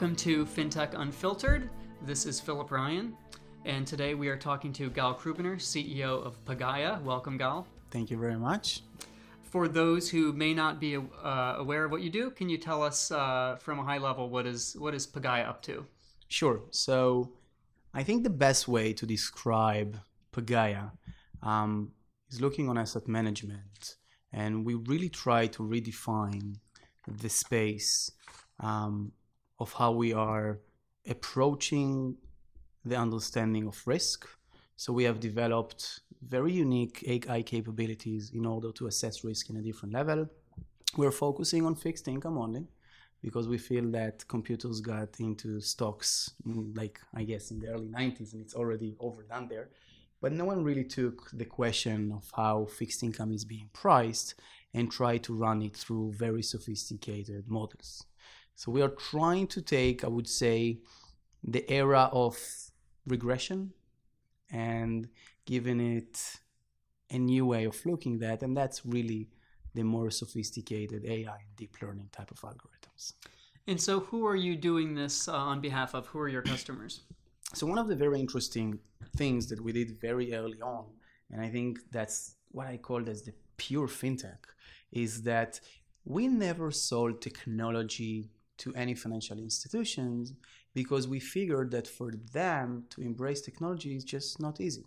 Welcome to FinTech Unfiltered. This is Philip Ryan, and today we are talking to Gal Krubiner, CEO of Pagaya. Welcome, Gal. Thank you very much. For those who may not be uh, aware of what you do, can you tell us uh, from a high level what is what is Pagaya up to? Sure. So, I think the best way to describe Pagaya um, is looking on asset management, and we really try to redefine the space um, of how we are approaching the understanding of risk. So we have developed very unique AI capabilities in order to assess risk in a different level. We're focusing on fixed income only because we feel that computers got into stocks mm, like I guess in the early 90s and it's already overdone there. But no one really took the question of how fixed income is being priced and tried to run it through very sophisticated models. So we are trying to take, I would say, the era of regression and giving it a new way of looking at that, and that's really the more sophisticated AI and deep learning type of algorithms. And so, who are you doing this uh, on behalf of? Who are your customers? So, one of the very interesting things that we did very early on, and I think that's what I called as the pure fintech, is that we never sold technology to any financial institutions because we figured that for them to embrace technology is just not easy.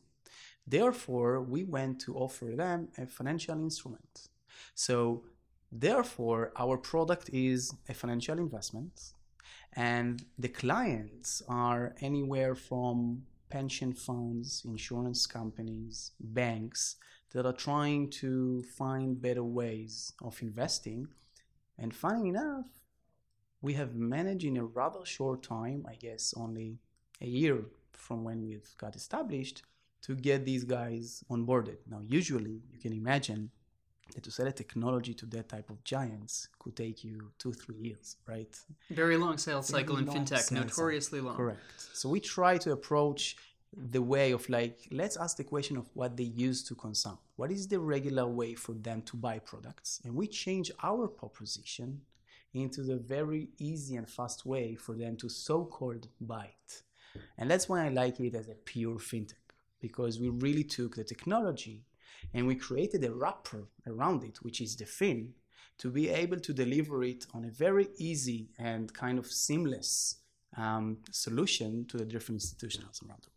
Therefore, we went to offer them a financial instrument. So, therefore, our product is a financial investment, and the clients are anywhere from pension funds, insurance companies, banks that are trying to find better ways of investing. And funny enough, we have managed in a rather short time, I guess only a year from when we've got established, to get these guys onboarded. Now, usually, you can imagine that to sell a technology to that type of giants could take you two, three years, right? Very long sales cycle Very in fintech, notoriously long. Correct. So we try to approach the way of like, let's ask the question of what they use to consume. What is the regular way for them to buy products? And we change our proposition into the very easy and fast way for them to so-called buy it. And that's why I like it as a pure fintech, because we really took the technology and we created a wrapper around it, which is the fin, to be able to deliver it on a very easy and kind of seamless um, solution to the different institutions around the world.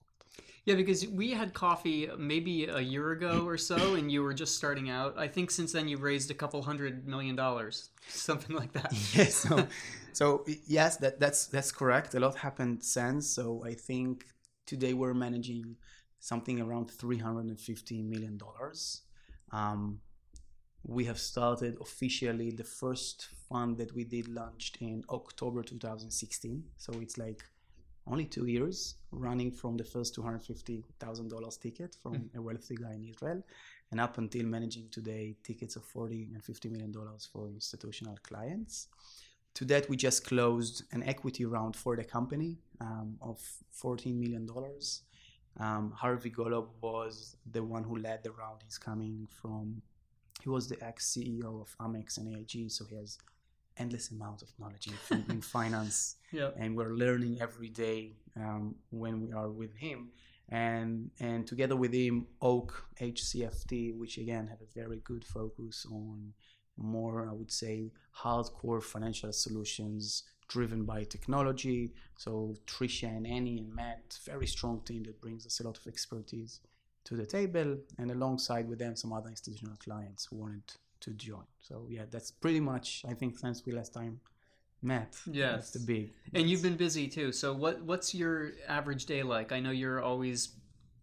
Yeah, because we had coffee maybe a year ago or so, and you were just starting out. I think since then you've raised a couple hundred million dollars, something like that. yes. So, so yes, that that's that's correct. A lot happened since. So I think today we're managing something around three hundred and fifty million dollars. Um, we have started officially the first fund that we did launched in October 2016. So it's like only two years running from the first $250,000 ticket from mm. a wealthy guy in Israel and up until managing today tickets of 40 and 50 million dollars for institutional clients. To that, we just closed an equity round for the company um, of 14 million dollars. Um, Harvey Golub was the one who led the round. He's coming from, he was the ex CEO of Amex and AIG, so he has endless amount of knowledge in, in finance. Yep. and we're learning every day um, when we are with him. And and together with him oak hcft which again have a very good focus on more i would say hardcore financial solutions driven by technology. So trisha and annie and matt very strong team that brings us a lot of expertise to the table. And alongside with them some other institutional clients who wanted to join. So yeah, that's pretty much I think since we last time met. Yeah, that's the big. And you've been busy too. So what what's your average day like? I know you're always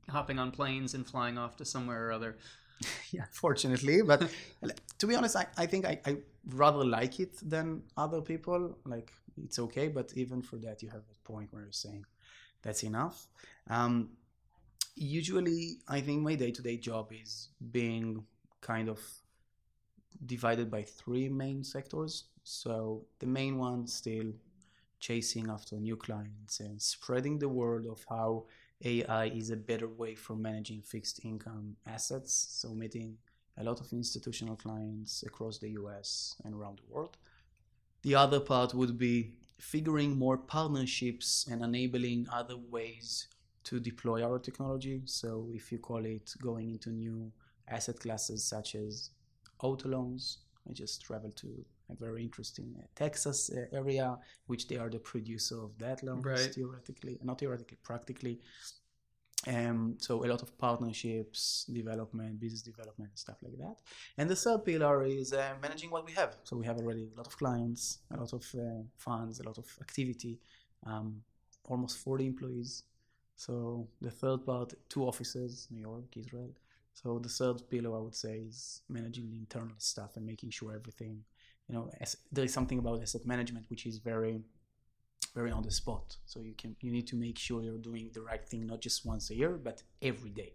hopping on planes and flying off to somewhere or other. yeah, fortunately, but to be honest, I, I think I, I rather like it than other people. Like it's okay, but even for that, you have a point where you're saying that's enough. Um, usually, I think my day to day job is being kind of divided by three main sectors. So the main one still chasing after new clients and spreading the word of how AI is a better way for managing fixed income assets. So meeting a lot of institutional clients across the US and around the world. The other part would be figuring more partnerships and enabling other ways to deploy our technology. So if you call it going into new asset classes such as auto loans, I just traveled to a very interesting uh, Texas uh, area, which they are the producer of that loans Right. theoretically, not theoretically, practically. Um, so a lot of partnerships, development, business development, stuff like that. And the third pillar is uh, managing what we have. So we have already a lot of clients, a lot of uh, funds, a lot of activity, um, almost 40 employees. So the third part, two offices, New York, Israel. So the third pillar, I would say, is managing the internal stuff and making sure everything, you know, as, there is something about asset management which is very, very on the spot. So you can you need to make sure you're doing the right thing not just once a year, but every day.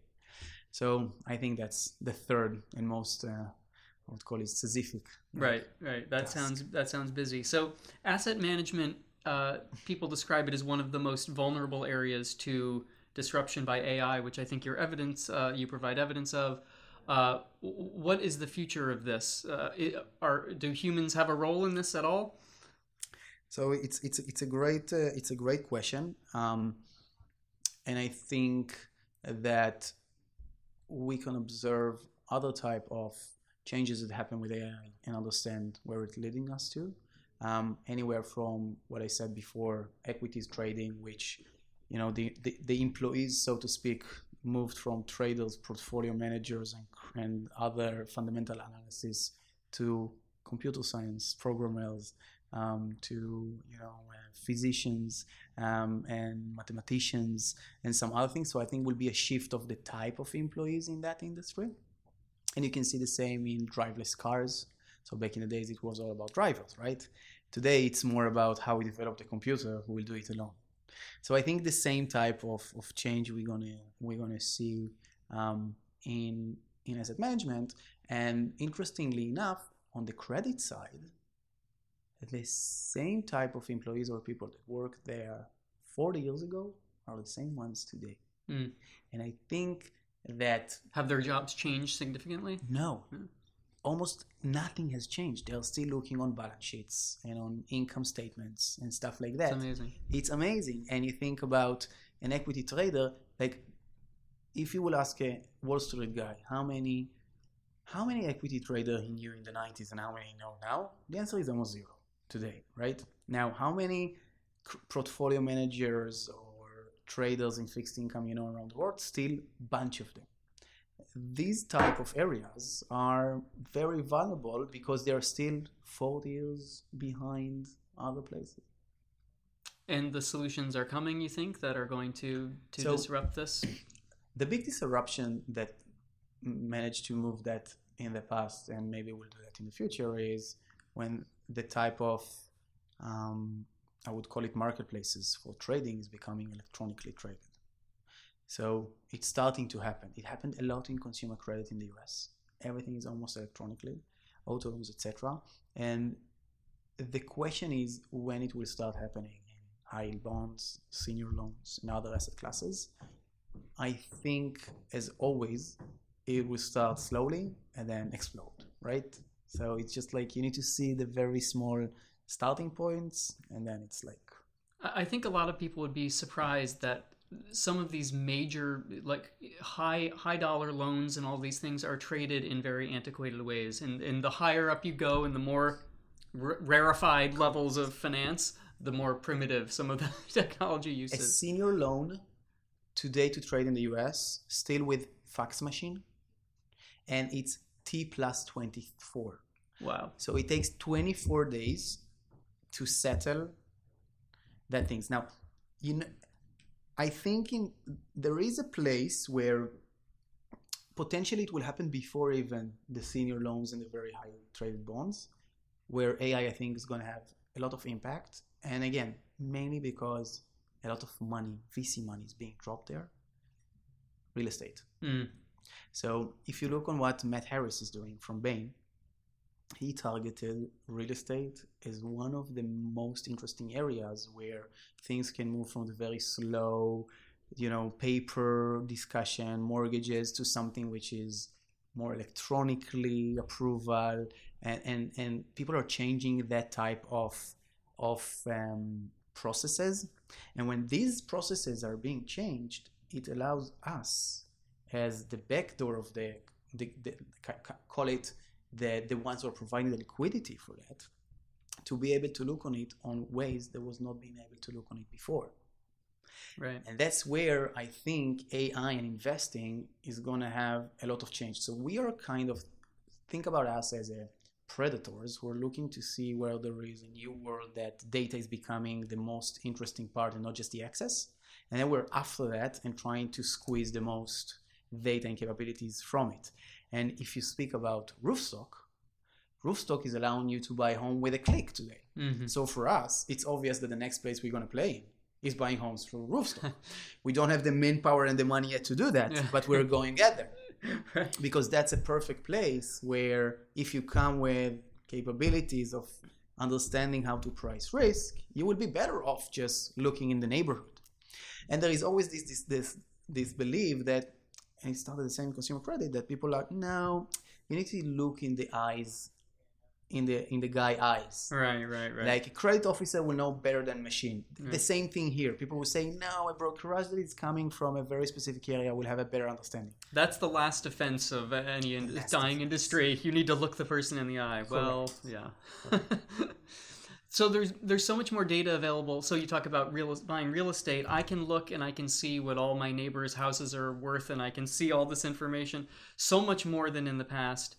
So I think that's the third and most, uh, I would call it specific. Right, right. That task. sounds that sounds busy. So asset management, uh, people describe it as one of the most vulnerable areas to disruption by AI, which I think your evidence uh, you provide evidence of. Uh, what is the future of this? Uh, are do humans have a role in this at all? So it's it's it's a great uh, it's a great question, um, and I think that we can observe other type of changes that happen with AI and understand where it's leading us to. Um, anywhere from what I said before, equities trading, which you know the, the, the employees, so to speak, moved from traders, portfolio managers, and, and other fundamental analysis to computer science programmers, um, to you know uh, physicians um, and mathematicians and some other things. So I think will be a shift of the type of employees in that industry, and you can see the same in driverless cars. So back in the days, it was all about drivers, right? Today, it's more about how we develop the computer who will do it alone. So I think the same type of, of change we're gonna we're gonna see um, in in asset management. And interestingly enough, on the credit side, the same type of employees or people that worked there 40 years ago are the same ones today. Mm. And I think that Have their jobs changed significantly? no, Hmm. Almost nothing has changed. They're still looking on balance sheets and on income statements and stuff like that It's amazing. it's amazing. And you think about an equity trader, like if you will ask a Wall Street guy, how many how many equity trader he knew in the 90s and how many know now? The answer is almost zero today, right? Now, how many portfolio managers or traders in fixed income you know around the world? Still bunch of them. These type of areas are very valuable because they are still 40 years behind other places. And the solutions are coming, you think, that are going to to So- disrupt this? the big disruption that managed to move that in the past and maybe we'll do that in the future is when the type of um, i would call it marketplaces for trading is becoming electronically traded so it's starting to happen. It happened a lot in consumer credit in the us everything is almost electronically auto loans etc and the question is when it will start happening in high yield bonds senior loans and other asset classes. I think, as always, it will start slowly and then explode, right? So it's just like you need to see the very small starting points, and then it's like, I I think a lot of people would be surprised that some of these major, like high high dollar loans and all these things are traded in very antiquated ways. And and the higher up you go, and the more r- rarefied levels of finance, the more primitive some of the technology uses a senior loan today to trade in the US, still with fax machine, and it's T plus 24. Wow. So it takes 24 days to settle that things. Now, you know, I think in there is a place where potentially it will happen before even the senior loans and the very high traded bonds, where AI I think is going to have a lot of impact. And again, mainly because a lot of money, VC money, is being dropped there. Real estate. Mm. So if you look on what Matt Harris is doing from Bain, he targeted real estate as one of the most interesting areas where things can move from the very slow, you know, paper discussion, mortgages to something which is more electronically approval and, and, and people are changing that type of of um, processes. And when these processes are being changed, it allows us as the backdoor of the, the, the call it the, the ones who are providing the liquidity for that, to be able to look on it on ways that was not being able to look on it before. Right. And that's where I think AI and investing is going to have a lot of change. So we are kind of think about us as a predators who are looking to see where there is a new world that data is becoming the most interesting part and not just the access. And then we're after that and trying to squeeze the most data and capabilities from it. And if you speak about Roofstock, Roofstock is allowing you to buy a home with a click today. Mm-hmm. So for us, it's obvious that the next place we're going to play in is buying homes through Roofstock. we don't have the manpower and the money yet to do that, yeah. but we're going to get there. Right. Because that's a perfect place where if you come with capabilities of understanding how to price risk, you will be better off just looking in the neighborhood. And there is always this this this, this belief that and it started the same consumer credit that people are no, you need to look in the eyes in the in the guy eyes. Right, right, right. Like a credit officer will know better than machine. Right. The same thing here. People will say, "No, a brokerage that is coming from a very specific area will have a better understanding." That's the last defense of any in- dying industry. You need to look the person in the eye. Correct. Well, yeah. so there's there's so much more data available. So you talk about real buying real estate. I can look and I can see what all my neighbors' houses are worth, and I can see all this information. So much more than in the past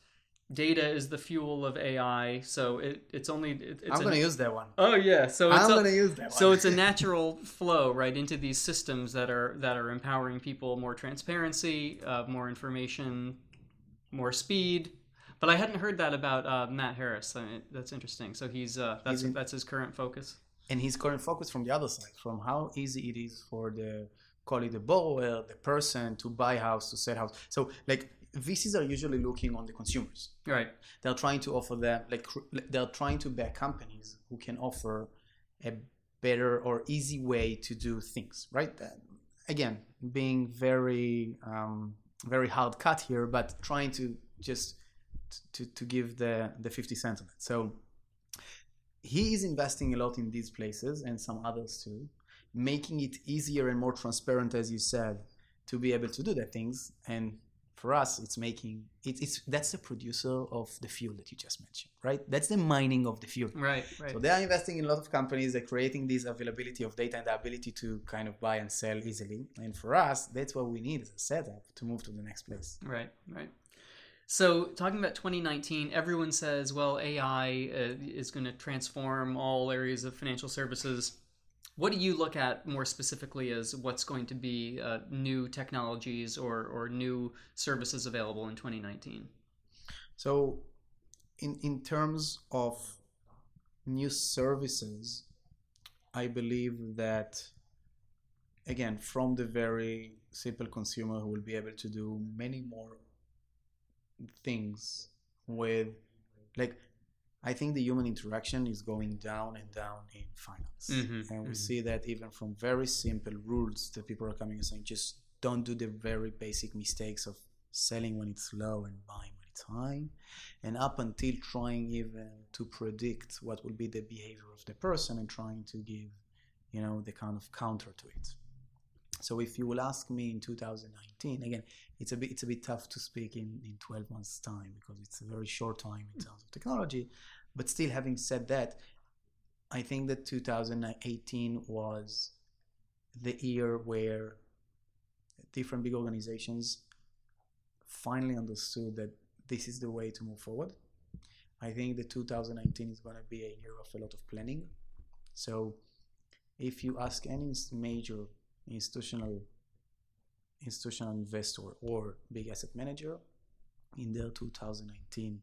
data is the fuel of AI. So it, it's only. It, it's I'm going to use that one. Oh yeah, so I'm going to use that one. So it's a natural flow right into these systems that are that are empowering people more transparency, uh, more information, more speed. But I hadn't heard that about uh, Matt Harris. I mean, that's interesting. So he's uh, that's he's in, that's his current focus. And his current focus from the other side, from how easy it is for the call it the borrower, the person to buy house, to sell house. So like VCs are usually looking on the consumers. Right. They're trying to offer them like they're trying to back companies who can offer a better or easy way to do things. Right. Again, being very um, very hard cut here, but trying to just to, to give the the 50 cents of it. So he is investing a lot in these places and some others too, making it easier and more transparent, as you said, to be able to do the things. And for us it's making it, it's that's the producer of the fuel that you just mentioned right? That's the mining of the fuel. Right right. so they are investing in a lot of companies. They're creating this availability of data and the ability to kind of buy and sell easily. And for us that's what we need as a setup to move to the next place. Right right so, talking about 2019, everyone says, well, AI uh, is going to transform all areas of financial services what do you look at more specifically as what's going to be uh, new technologies or, or new services available in 2019? So, in, in terms of new services, I believe that, again, from the very simple consumer who will be able to do many more things with, like, I think the human interaction is going down and down in finance. Mm-hmm, and we mm-hmm. see that even from very simple rules that people are coming and saying, just don't do the very basic mistakes of selling when it's low and buying when it's high. And up until trying even to predict what will be the behavior of the person and trying to give, you know, the kind of counter to it. So if you will ask me in 2019, again, it's a bit it's a bit tough to speak in, in 12 months time because it's a very short time in hmm. terms of technology. But still, having said that, I think that 2018 was the year where different big organizations finally understood that this is the way to move forward. I think that 2019 is going to be a year of a lot of planning. So, if you ask any major institutional institutional investor or big asset manager. In their 2019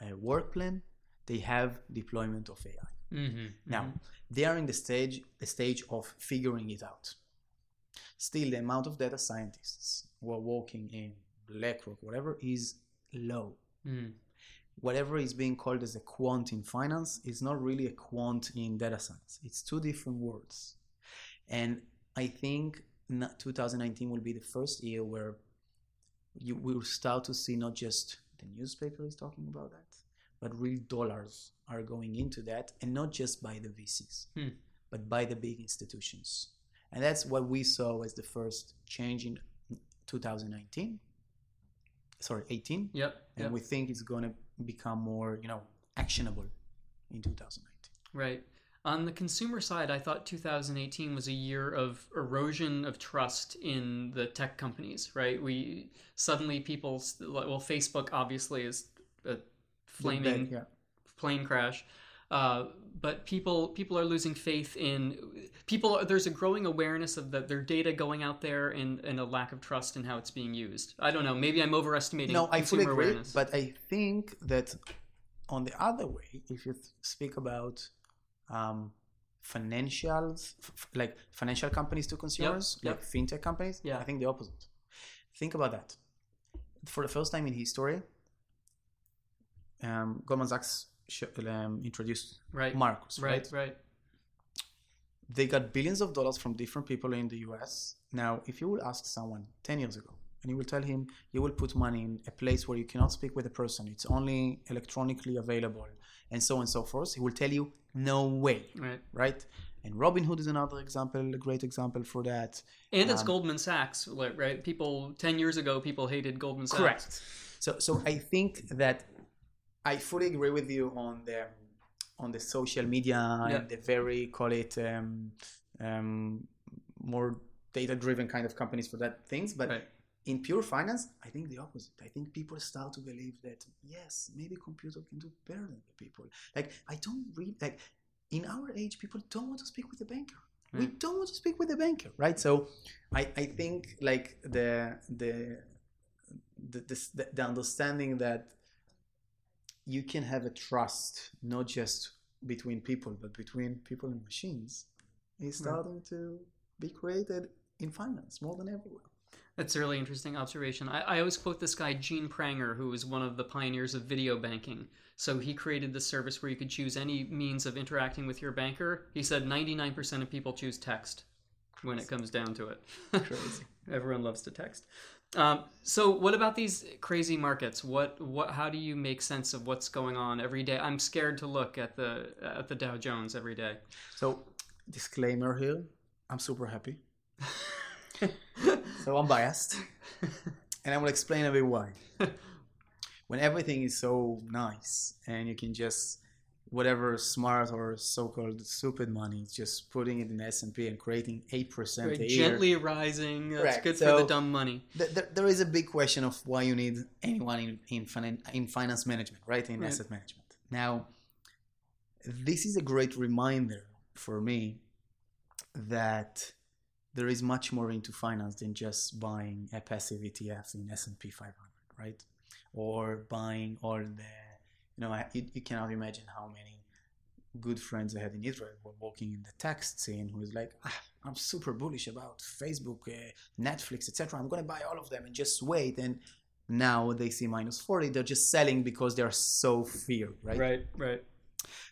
uh, work plan they have deployment of ai mm-hmm, now mm-hmm. they are in the stage the stage of figuring it out. Still the amount of data scientists who are working in blackrock whatever is low. Mm. whatever is being called as a quant in finance is not really a quant in data science. It's two different words and I think 2019 will be the first year where you will start to see not just the newspaper is talking about that, but real dollars are going into that, and not just by the VCs, Hmm. but by the big institutions. And that's what we saw as the first change in 2019. Sorry, 18. Yep. And yep. we think it's going to become more, you know, actionable in 2019. Right. On the consumer side, I thought 2018 was a year of erosion of trust in the tech companies, right? We suddenly people, well, Facebook obviously is a flaming yeah. plane crash. Uh, but people people are losing faith in people. There's a growing awareness of the, their data going out there and, and a lack of trust in how it's being used. I don't know. Maybe I'm overestimating. No, I fully agree. awareness. But I think that on the other way, if you speak about um, financials, f- like financial companies to consumers, yep. like fintech companies, Yeah. I think the opposite. Think about that. For the first time in history, um, Goldman Sachs sh- um, introduced right, Marcus, right, right? right. They got billions of dollars from different people in the US. Now, if you will ask someone 10 years ago, and you will tell him you will put money in a place where you cannot speak with a person, it's only electronically available, and so on and so forth, he will tell you, no way, Right. right? And Robinhood is another example, a great example for that. And it's Um, Goldman Sachs, right? People ten years ago, people hated Goldman Sachs. Correct. So, so I think that I fully agree with you on the on the social media Yeah. and the very call it um, um, more data driven kind of companies for that things, but Right. In pure finance, I think the opposite. I think people start to believe that yes, maybe computer can do better than the people. Like I don't read like in our age, people don't want to speak with the banker. We hmm. don't want to speak with the banker, right? So I, I think like the the the, this, the the understanding that you can have a trust not just between people but between people and machines is Right. starting to be created in finance more than everywhere. That's a really interesting observation. I, I always quote this guy, Gene Pranger, who was one of the pioneers of video banking. So he created this service where you could choose any means of interacting with your banker. He said 99% of people choose text when it comes down to it. Crazy. Everyone loves to text. Um, so what about these crazy markets? What what how do you make sense of what's going on every day? I'm scared to look at the at the Dow Jones every day. So disclaimer here, I'm super happy. so I'm biased. and I will explain a bit why. when everything is so nice and you can just whatever smart or so-called stupid money is just putting it in S&P and creating 8% Very a year. gently rising. That's Correct. good for the dumb money. Th- th- there is a big question of why you need anyone in in, finan- in finance management, right? In Right. asset management. Now, this is a great reminder for me that there is much more into finance than just buying a passive ETF in S&P 500, right? Or buying all the, you know, I- you, you cannot imagine how many good friends I had in Israel were working in the tech scene who is like, ah, I'm super bullish about Facebook, uh, Netflix, etc. I'm going to buy all of them and just wait. And now they see minus 40. They're just selling because they're so feared, right? Right, right.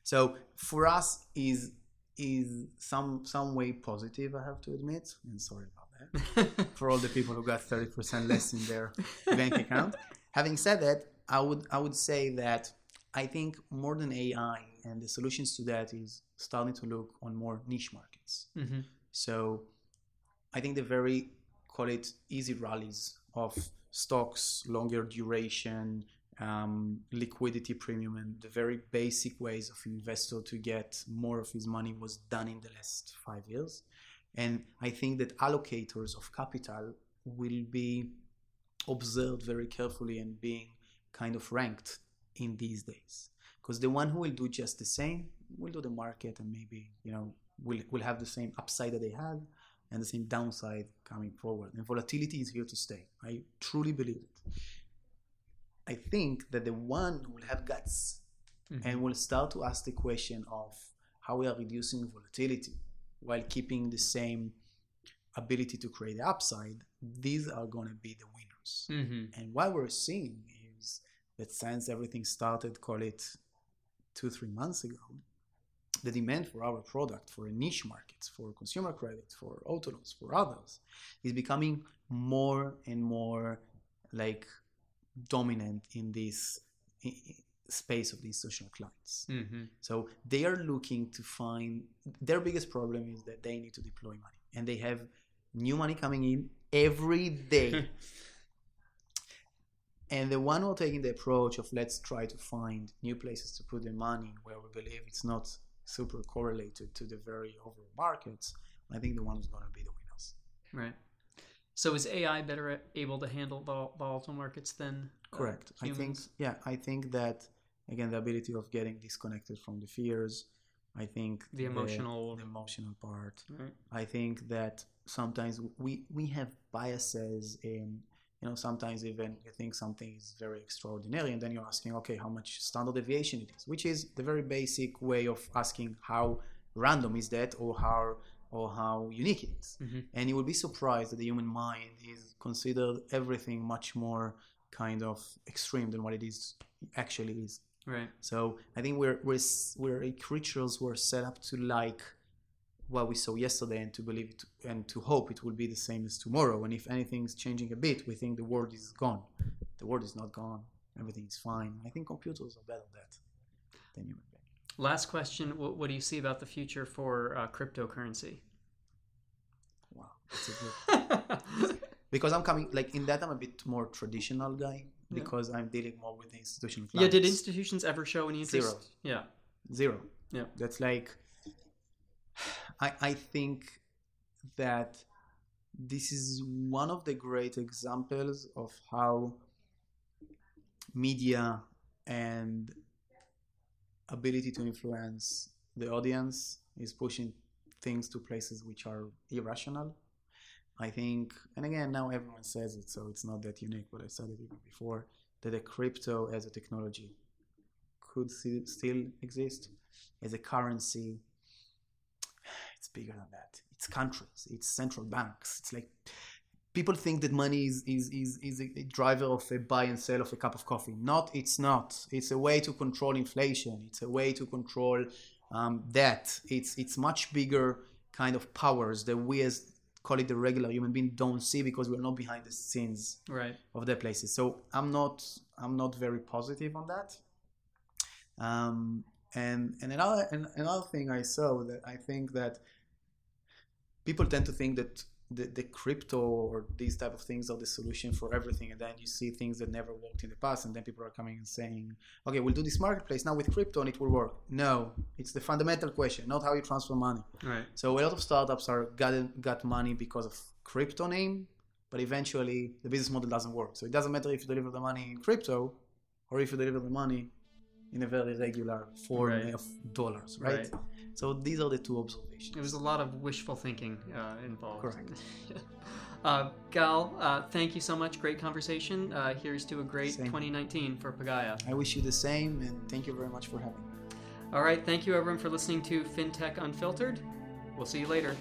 So for us is is some some way positive, I have to admit. And sorry about that. For all the people who got 30% less in their bank account. Having said that, I would I would say that I think more than AI and the solutions to that is starting to look on more niche markets. hmm So I think the very call it easy rallies of stocks, longer duration, um, liquidity premium, and the very basic ways of investor to get more of his money was done in the last five years. And I think that allocators of capital will be observed very carefully and being kind of ranked in these days. Because the one who will do just the same will do the market and maybe, you know, will, will have the same upside that they had and the same downside coming forward. And volatility is here to stay. I truly believe it. I think that the one who will have guts Mhm. and will start to ask the question of how we are reducing volatility while keeping the same ability to create the upside, these are going to be the winners. hmm And what we're seeing is that since everything started, call it two, three months ago, the demand for our product, for niche markets, for consumer credit, for auto loans, for others, is becoming more and more like dominant in this space of these social clients. hmm So they are looking to find their biggest problem is that they need to deploy money and they have new money coming in every day. and the one who are taking the approach of let's try to find new places to put the money where we believe it's not super correlated to the very overall markets, I think the one who's going to be the winners. Right. So is AI better able to handle vol- volatile markets than uh, Correct. I think humans? yeah, I think that again the ability of getting disconnected from the fears. I think The emotional- the emotional part. Right. I think that sometimes we we have biases in you know sometimes even you think something is very extraordinary and then you're asking okay how much standard deviation it is which is the very basic way of asking how random is that or how or how unique it is. Mhm. and you will be surprised that the human mind is considered everything much more kind of extreme than what it is actually is Right. so I think we're we're we're a creatures who are set up to like what we saw yesterday and to believe it and to hope it will be the same as tomorrow. And if anything's changing a bit, we think the world is gone. The world is not gone. Everything is fine. I think computers are better at that than human beings. Last question: What, what do you see about the future for uh, cryptocurrency? Wow, that's a good. because I'm coming like in that I'm a bit more traditional guy Yeah. because I'm dealing more with the institutional yeah. Did institutions ever show any interest? Zero. Yeah. zero Yeah. that's like i i think that this is one of the great examples of how media and ability to influence the audience is pushing things to places which are irrational i think and again now everyone says it so it's not that unique but i said it even before that a crypto as a technology could still still exist as a currency. It's bigger than that. It's countries. It's central banks. It's like people think that money is is, is, is a driver of a buy and sell of a cup of coffee. Not. It's not. It's a way to control inflation. It's a way to control um, debt. It's it's much bigger kind of powers that we as call it the regular human being don't see because we're not behind the scenes Right. of their places. So I'm not I'm not very positive on that. Um, and and another and another thing I saw that I think that people tend to think that the, the crypto or these type of things are the solution for everything and then you see things that never worked in the past and then people are coming and saying okay we'll do this marketplace now with crypto and it will work no it's the fundamental question not how you transfer money Right. so a lot of startups are got got money because of crypto name, but eventually the business model doesn't work. So it doesn't matter if you deliver the money in crypto or if you deliver the money in a very regular form Right. of dollars, right? Right. So these are the two observations. It was a lot of wishful thinking uh, involved. Correct. uh, Gal, uh, thank you so much. Great conversation. Uh, here's to a great Same. 2019 for Pagaya. I wish you the same, and thank you very much for having me. All right. Thank you, everyone, for listening to FinTech Unfiltered. We'll see you later.